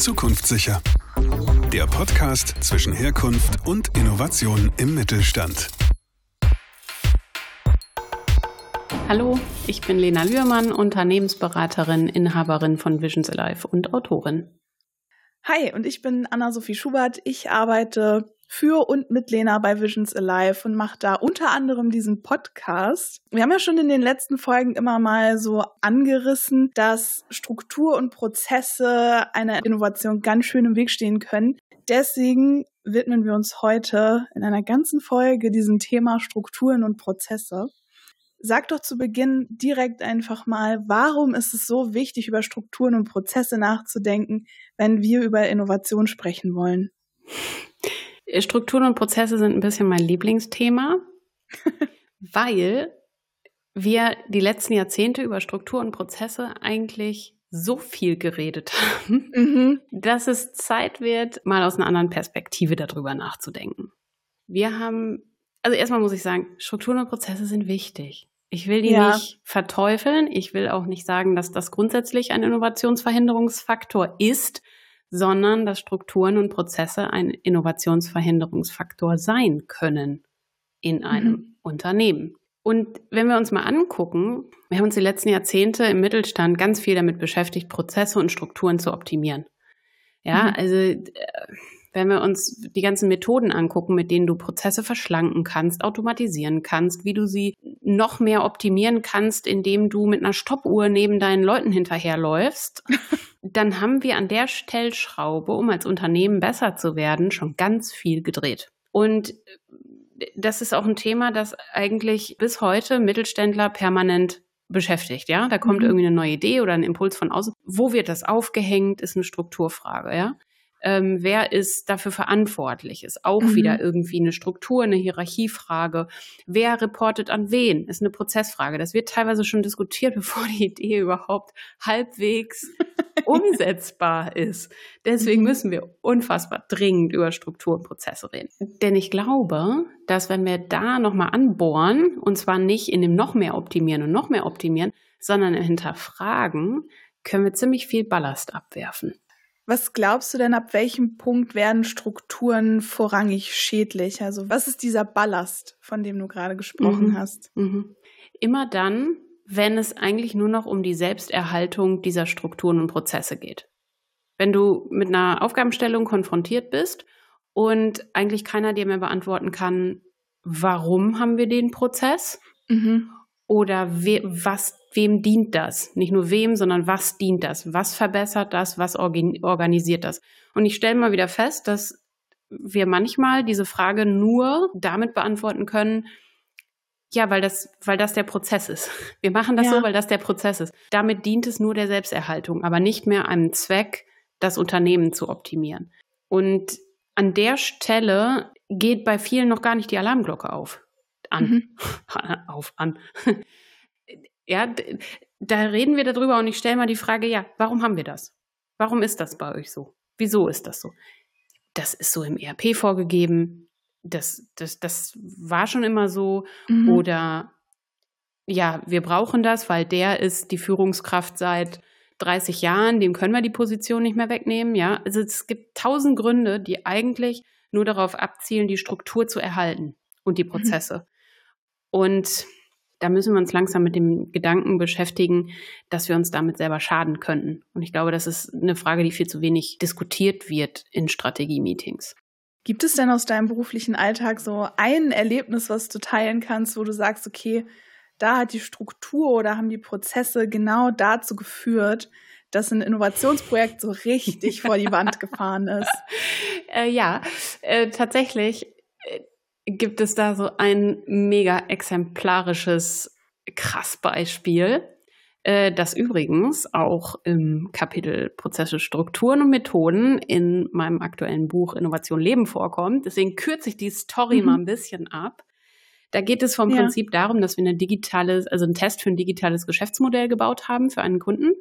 Zukunftssicher. Der Podcast zwischen Herkunft und Innovation im Mittelstand. Hallo, ich bin Lena Lührmann, Unternehmensberaterin, Inhaberin von Visions Alive und Autorin. Hi, und ich bin Anna-Sophie Schubert. Ich arbeite für und mit Lena bei Visions Alive und macht da unter anderem diesen Podcast. Wir haben ja schon in den letzten Folgen immer mal so angerissen, dass Struktur und Prozesse einer Innovation ganz schön im Weg stehen können. Deswegen widmen wir uns heute in einer ganzen Folge diesem Thema Strukturen und Prozesse. Sag doch zu Beginn direkt einfach mal, warum ist es so wichtig, über Strukturen und Prozesse nachzudenken, wenn wir über Innovation sprechen wollen? Strukturen und Prozesse sind ein bisschen mein Lieblingsthema, weil wir die letzten Jahrzehnte über Struktur und Prozesse eigentlich so viel geredet haben, mhm. dass es Zeit wird, mal aus einer anderen Perspektive darüber nachzudenken. Wir haben, also erstmal muss ich sagen, Strukturen und Prozesse sind wichtig. Ich will die ja. nicht verteufeln. Ich will auch nicht sagen, dass das grundsätzlich ein Innovationsverhinderungsfaktor ist sondern dass Strukturen und Prozesse ein Innovationsverhinderungsfaktor sein können in einem mhm. Unternehmen. Und wenn wir uns mal angucken, wir haben uns die letzten Jahrzehnte im Mittelstand ganz viel damit beschäftigt, Prozesse und Strukturen zu optimieren. Ja, mhm. also äh, wenn wir uns die ganzen Methoden angucken, mit denen du Prozesse verschlanken kannst, automatisieren kannst, wie du sie noch mehr optimieren kannst, indem du mit einer Stoppuhr neben deinen Leuten hinterherläufst, dann haben wir an der Stellschraube, um als Unternehmen besser zu werden, schon ganz viel gedreht. Und das ist auch ein Thema, das eigentlich bis heute Mittelständler permanent beschäftigt, ja. Da kommt mhm. irgendwie eine neue Idee oder ein Impuls von außen. Wo wird das aufgehängt, ist eine Strukturfrage, ja ähm, wer ist dafür verantwortlich, ist auch mhm. wieder irgendwie eine Struktur, eine Hierarchiefrage. Wer reportet an wen, ist eine Prozessfrage. Das wird teilweise schon diskutiert, bevor die Idee überhaupt halbwegs umsetzbar ist. Deswegen mhm. müssen wir unfassbar dringend über Struktur und Prozesse reden. Denn ich glaube, dass wenn wir da nochmal anbohren, und zwar nicht in dem noch mehr optimieren und noch mehr optimieren, sondern hinterfragen, können wir ziemlich viel Ballast abwerfen. Was glaubst du denn, ab welchem Punkt werden Strukturen vorrangig schädlich? Also was ist dieser Ballast, von dem du gerade gesprochen mhm. hast? Mhm. Immer dann, wenn es eigentlich nur noch um die Selbsterhaltung dieser Strukturen und Prozesse geht. Wenn du mit einer Aufgabenstellung konfrontiert bist und eigentlich keiner dir mehr beantworten kann, warum haben wir den Prozess? Mhm. Oder we was wem dient das? Nicht nur wem, sondern was dient das? Was verbessert das? Was organisiert das? Und ich stelle mal wieder fest, dass wir manchmal diese Frage nur damit beantworten können, ja, weil das, weil das der Prozess ist. Wir machen das ja. so, weil das der Prozess ist. Damit dient es nur der Selbsterhaltung, aber nicht mehr einem Zweck, das Unternehmen zu optimieren. Und an der Stelle geht bei vielen noch gar nicht die Alarmglocke auf. An. Mhm. auf, an. Ja, da reden wir darüber und ich stelle mal die Frage, ja, warum haben wir das? Warum ist das bei euch so? Wieso ist das so? Das ist so im ERP vorgegeben. Das, das, das war schon immer so. Mhm. Oder ja, wir brauchen das, weil der ist die Führungskraft seit 30 Jahren, dem können wir die Position nicht mehr wegnehmen. Ja, also es gibt tausend Gründe, die eigentlich nur darauf abzielen, die Struktur zu erhalten und die mhm. Prozesse. Mhm. Und da müssen wir uns langsam mit dem Gedanken beschäftigen, dass wir uns damit selber schaden könnten. Und ich glaube, das ist eine Frage, die viel zu wenig diskutiert wird in Strategie-Meetings. Gibt es denn aus deinem beruflichen Alltag so ein Erlebnis, was du teilen kannst, wo du sagst, okay, da hat die Struktur oder haben die Prozesse genau dazu geführt, dass ein Innovationsprojekt so richtig vor die Wand gefahren ist? Äh, ja, äh, tatsächlich gibt es da so ein mega exemplarisches Krassbeispiel, äh, das übrigens auch im Kapitel Prozesse, Strukturen und Methoden in meinem aktuellen Buch Innovation Leben vorkommt. Deswegen kürze ich die Story mhm. mal ein bisschen ab. Da geht es vom ja. Prinzip darum, dass wir eine digitale, also einen Test für ein digitales Geschäftsmodell gebaut haben für einen Kunden.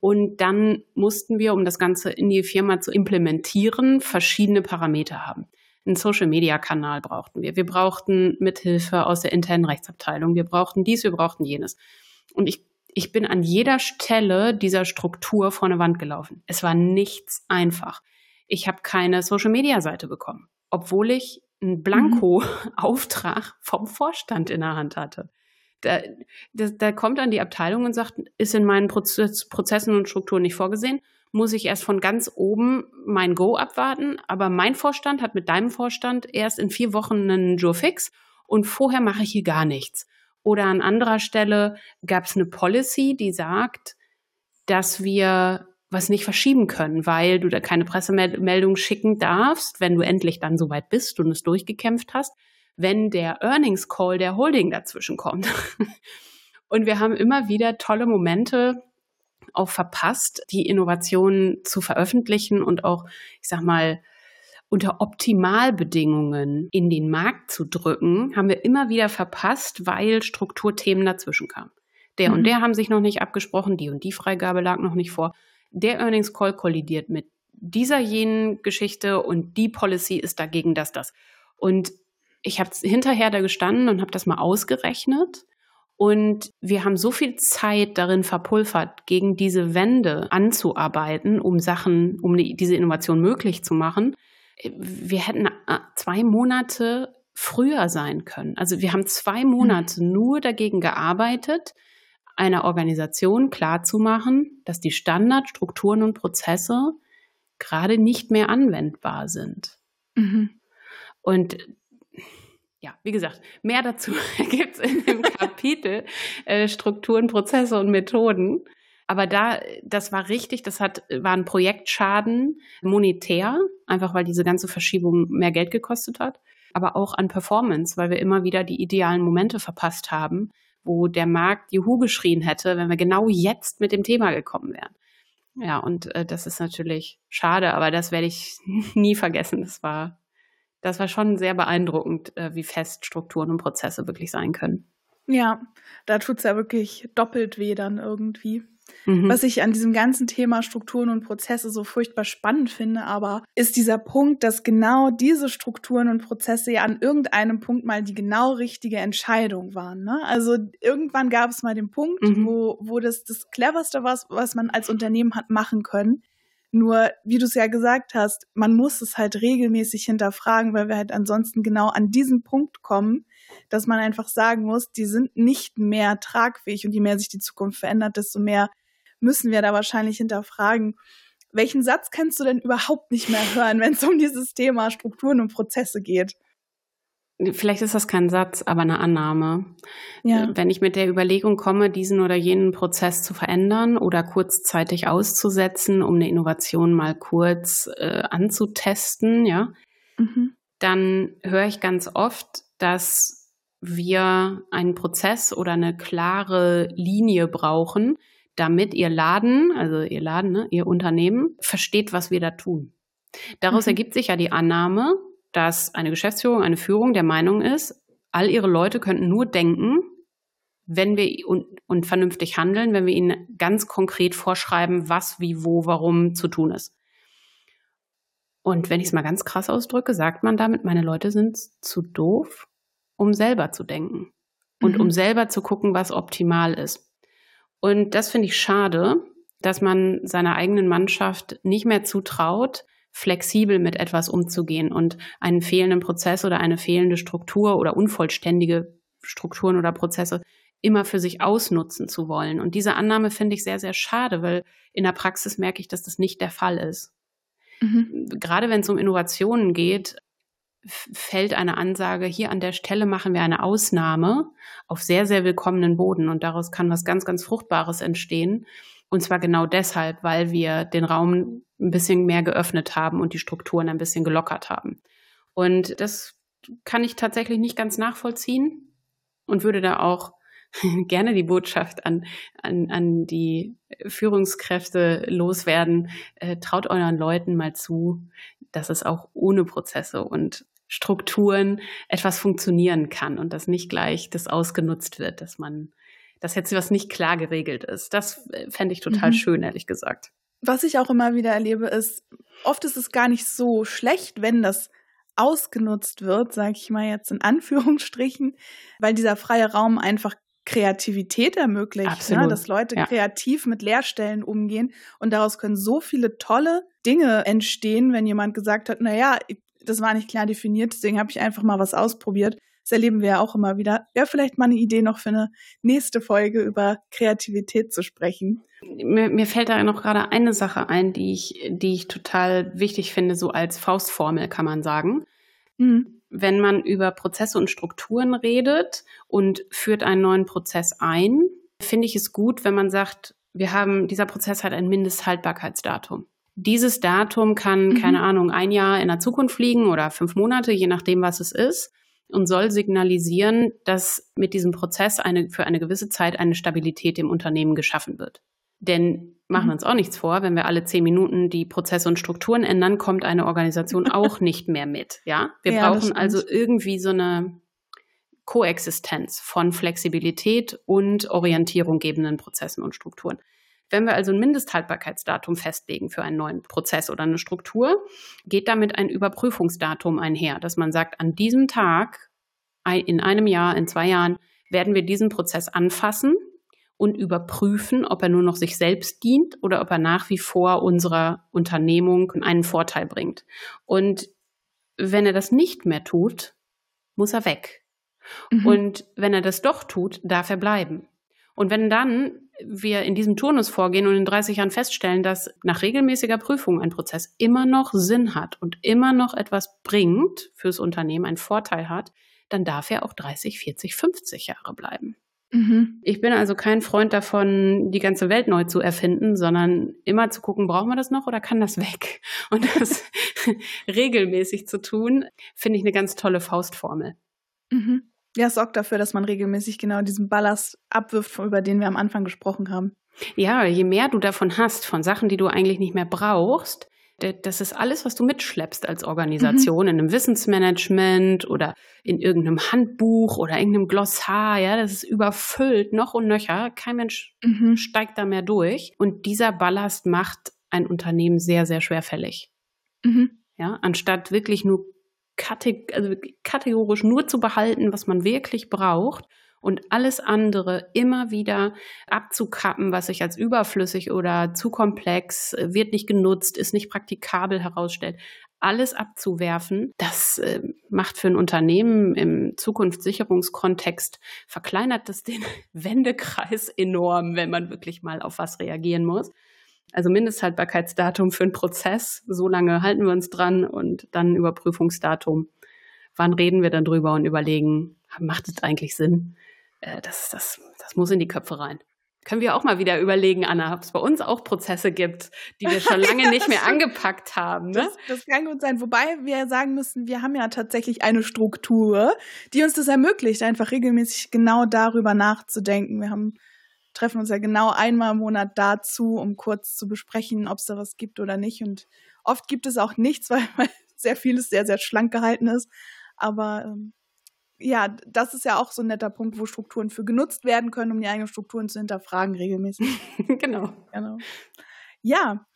Und dann mussten wir, um das Ganze in die Firma zu implementieren, verschiedene Parameter haben einen Social-Media-Kanal brauchten wir. Wir brauchten Mithilfe aus der internen Rechtsabteilung. Wir brauchten dies, wir brauchten jenes. Und ich, Ich bin an jeder Stelle dieser Struktur vor eine Wand gelaufen. Es war nichts einfach. Ich habe keine Social-Media-Seite bekommen, obwohl ich einen Blanko-Auftrag vom Vorstand in der Hand hatte. Da, da, da kommt dann die Abteilung und sagt, ist in meinen Prozess, Prozessen und Strukturen nicht vorgesehen, muss ich erst von ganz oben mein Go abwarten. Aber mein Vorstand hat mit deinem Vorstand erst in vier Wochen einen Jour fix und vorher mache ich hier gar nichts. Oder an anderer Stelle gab es eine Policy, die sagt, dass wir was nicht verschieben können, weil du da keine Pressemeldung schicken darfst, wenn du endlich dann soweit bist und es durchgekämpft hast, wenn der Earnings Call der Holding dazwischen kommt. Und wir haben immer wieder tolle Momente auch verpasst, die Innovationen zu veröffentlichen und auch, ich sag mal, unter Optimalbedingungen in den Markt zu drücken, haben wir immer wieder verpasst, weil Strukturthemen dazwischen kamen. Der mhm. und der haben sich noch nicht abgesprochen, die und die Freigabe lag noch nicht vor. Der Earnings Call kollidiert mit dieser jenen Geschichte und die Policy ist dagegen das, das. Und ich habe hinterher da gestanden und habe das mal ausgerechnet. Und wir haben so viel Zeit darin verpulvert, gegen diese Wände anzuarbeiten, um Sachen, um diese Innovation möglich zu machen. Wir hätten äh, zwei Monate früher sein können. Also wir haben zwei Monate mhm. nur dagegen gearbeitet, einer Organisation klarzumachen, dass die Standardstrukturen und Prozesse gerade nicht mehr anwendbar sind. Mhm. Und ja, wie gesagt, mehr dazu gibt es in dem Kapitel äh, Strukturen, Prozesse und Methoden. Aber da, das war richtig, das hat, war ein Projektschaden monetär, einfach weil diese ganze Verschiebung mehr Geld gekostet hat, aber auch an Performance, weil wir immer wieder die idealen Momente verpasst haben, wo der Markt Juhu geschrien hätte, wenn wir genau jetzt mit dem Thema gekommen wären. Ja, und äh, das ist natürlich schade, aber das werde ich nie vergessen. Das war das war schon sehr beeindruckend, äh, wie fest Strukturen und Prozesse wirklich sein können. Ja, da tut es ja wirklich doppelt weh dann irgendwie. Mhm. Was ich an diesem ganzen Thema Strukturen und Prozesse so furchtbar spannend finde, aber ist dieser Punkt, dass genau diese Strukturen und Prozesse ja an irgendeinem Punkt mal die genau richtige Entscheidung waren. Ne? Also irgendwann gab es mal den Punkt, mhm. wo, wo das das cleverste war, was man als Unternehmen hat machen können. Nur, wie du es ja gesagt hast, man muss es halt regelmäßig hinterfragen, weil wir halt ansonsten genau an diesen Punkt kommen, dass man einfach sagen muss, die sind nicht mehr tragfähig und je mehr sich die Zukunft verändert, desto mehr müssen wir da wahrscheinlich hinterfragen. Welchen Satz kannst du denn überhaupt nicht mehr hören, wenn es um dieses Thema Strukturen und Prozesse geht? Vielleicht ist das kein Satz, aber eine Annahme. Ja. Wenn ich mit der Überlegung komme, diesen oder jenen Prozess zu verändern oder kurzzeitig auszusetzen, um eine Innovation mal kurz äh, anzutesten, ja, mhm. dann höre ich ganz oft, dass wir einen Prozess oder eine klare Linie brauchen, damit ihr Laden, also ihr Laden, ne, ihr Unternehmen, versteht, was wir da tun. Daraus mhm. ergibt sich ja die Annahme, dass eine Geschäftsführung, eine Führung der Meinung ist, all ihre Leute könnten nur denken, wenn wir und, und vernünftig handeln, wenn wir ihnen ganz konkret vorschreiben, was, wie, wo, warum zu tun ist. Und wenn ich es mal ganz krass ausdrücke, sagt man damit, meine Leute sind zu doof, um selber zu denken und mhm. um selber zu gucken, was optimal ist. Und das finde ich schade, dass man seiner eigenen Mannschaft nicht mehr zutraut, flexibel mit etwas umzugehen und einen fehlenden Prozess oder eine fehlende Struktur oder unvollständige Strukturen oder Prozesse immer für sich ausnutzen zu wollen. Und diese Annahme finde ich sehr, sehr schade, weil in der Praxis merke ich, dass das nicht der Fall ist. Mhm. Gerade wenn es um Innovationen geht, fällt eine Ansage, hier an der Stelle machen wir eine Ausnahme auf sehr, sehr willkommenen Boden und daraus kann was ganz, ganz Fruchtbares entstehen. Und zwar genau deshalb, weil wir den Raum ein bisschen mehr geöffnet haben und die Strukturen ein bisschen gelockert haben. Und das kann ich tatsächlich nicht ganz nachvollziehen und würde da auch gerne die Botschaft an, an, an die Führungskräfte loswerden. Äh, traut euren Leuten mal zu, dass es auch ohne Prozesse und Strukturen etwas funktionieren kann und dass nicht gleich das ausgenutzt wird, dass man, dass jetzt was nicht klar geregelt ist. Das äh, fände ich total mhm. schön, ehrlich gesagt was ich auch immer wieder erlebe, ist, oft ist es gar nicht so schlecht, wenn das ausgenutzt wird, sage ich mal jetzt in Anführungsstrichen, weil dieser freie Raum einfach Kreativität ermöglicht, ne? Ne? dass Leute Ja. kreativ mit Leerstellen umgehen und daraus können so viele tolle Dinge entstehen, wenn jemand gesagt hat, na ja, das war nicht klar definiert, deswegen habe ich einfach mal was ausprobiert. Das erleben wir ja auch immer wieder. Wäre vielleicht mal eine Idee noch für eine nächste Folge über Kreativität zu sprechen. Mir, mir fällt da noch gerade eine Sache ein, die ich, die ich total wichtig finde, so als Faustformel kann man sagen. Mhm. Wenn man über Prozesse und Strukturen redet und führt einen neuen Prozess ein, finde ich es gut, wenn man sagt, wir haben, dieser Prozess hat ein Mindesthaltbarkeitsdatum. Dieses Datum kann, Mhm. keine Ahnung, ein Jahr in der Zukunft liegen oder fünf Monate, je nachdem, was es ist, und soll signalisieren, dass mit diesem Prozess eine, für eine gewisse Zeit eine Stabilität im Unternehmen geschaffen wird. Denn machen wir Mhm. uns auch nichts vor, wenn wir alle zehn Minuten die Prozesse und Strukturen ändern, kommt eine Organisation auch nicht mehr mit. Ja, wir Ja, brauchen also irgendwie so eine Koexistenz von Flexibilität und Orientierung gebenden Prozessen und Strukturen. Wenn wir also ein Mindesthaltbarkeitsdatum festlegen für einen neuen Prozess oder eine Struktur, geht damit ein Überprüfungsdatum einher, dass man sagt, an diesem Tag, in einem Jahr, in zwei Jahren, werden wir diesen Prozess anfassen und überprüfen, ob er nur noch sich selbst dient oder ob er nach wie vor unserer Unternehmung einen Vorteil bringt. Und wenn er das nicht mehr tut, muss er weg. Mhm. Und wenn er das doch tut, darf er bleiben. Und wenn dann wir in diesem Turnus vorgehen und in 30 Jahren feststellen, dass nach regelmäßiger Prüfung ein Prozess immer noch Sinn hat und immer noch etwas bringt fürs Unternehmen, einen Vorteil hat, dann darf er auch 30, 40, 50 Jahre bleiben. Mhm. Ich bin also kein Freund davon, die ganze Welt neu zu erfinden, sondern immer zu gucken, brauchen wir das noch oder kann das weg? Und das regelmäßig zu tun, finde ich eine ganz tolle Faustformel. Mhm. Ja, es sorgt dafür, dass man regelmäßig genau diesen Ballast abwirft, über den wir am Anfang gesprochen haben. Ja, je mehr du davon hast, von Sachen, die du eigentlich nicht mehr brauchst, das ist alles, was du mitschleppst als Organisation in einem Wissensmanagement oder in irgendeinem Handbuch oder irgendeinem Glossar. Ja, das ist überfüllt, noch und nöcher. Kein Mensch Mhm. steigt da mehr durch. Und dieser Ballast macht ein Unternehmen sehr, sehr schwerfällig. Mhm. Ja, anstatt wirklich nur kate also kategorisch nur zu behalten, was man wirklich braucht und alles andere immer wieder abzukappen, was sich als überflüssig oder zu komplex, äh, wird nicht genutzt, ist nicht praktikabel herausstellt. Alles abzuwerfen, das äh, macht für ein Unternehmen im Zukunftssicherungskontext, verkleinert das den Wendekreis enorm, wenn man wirklich mal auf was reagieren muss. Also Mindesthaltbarkeitsdatum für einen Prozess, so lange halten wir uns dran und dann Überprüfungsdatum. Wann reden wir dann drüber und überlegen, macht es eigentlich Sinn? Äh, Das, das, das muss in die Köpfe rein. Können wir auch mal wieder überlegen, Anna, ob es bei uns auch Prozesse gibt, die wir schon lange nicht mehr angepackt haben. Ne? Das, das kann gut sein. Wobei wir sagen müssen, wir haben ja tatsächlich eine Struktur, die uns das ermöglicht, einfach regelmäßig genau darüber nachzudenken. Wir haben, treffen uns ja genau einmal im Monat dazu, um kurz zu besprechen, ob es da was gibt oder nicht. Und oft gibt es auch nichts, weil, sehr vieles sehr, sehr schlank gehalten ist. Aber ähm, ja, das ist ja auch so ein netter Punkt, wo Strukturen für genutzt werden können, um die eigenen Strukturen zu hinterfragen regelmäßig. genau. Genau. Ja,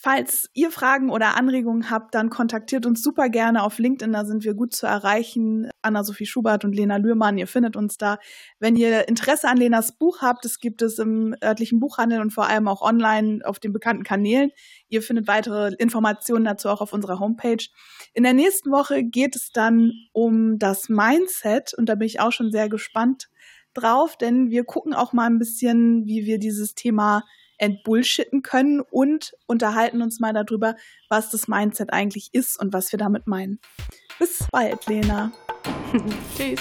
falls ihr Fragen oder Anregungen habt, dann kontaktiert uns super gerne auf LinkedIn, da sind wir gut zu erreichen. Anna-Sophie Schubert und Lena Lührmann, ihr findet uns da. Wenn ihr Interesse an Lenas Buch habt, es gibt es im örtlichen Buchhandel und vor allem auch online auf den bekannten Kanälen. Ihr findet weitere Informationen dazu auch auf unserer Homepage. In der nächsten Woche geht es dann um das Mindset und da bin ich auch schon sehr gespannt drauf, denn wir gucken auch mal ein bisschen, wie wir dieses Thema entbullshitten können und unterhalten uns mal darüber, was das Mindset eigentlich ist und was wir damit meinen. Bis bald, Lena. Tschüss.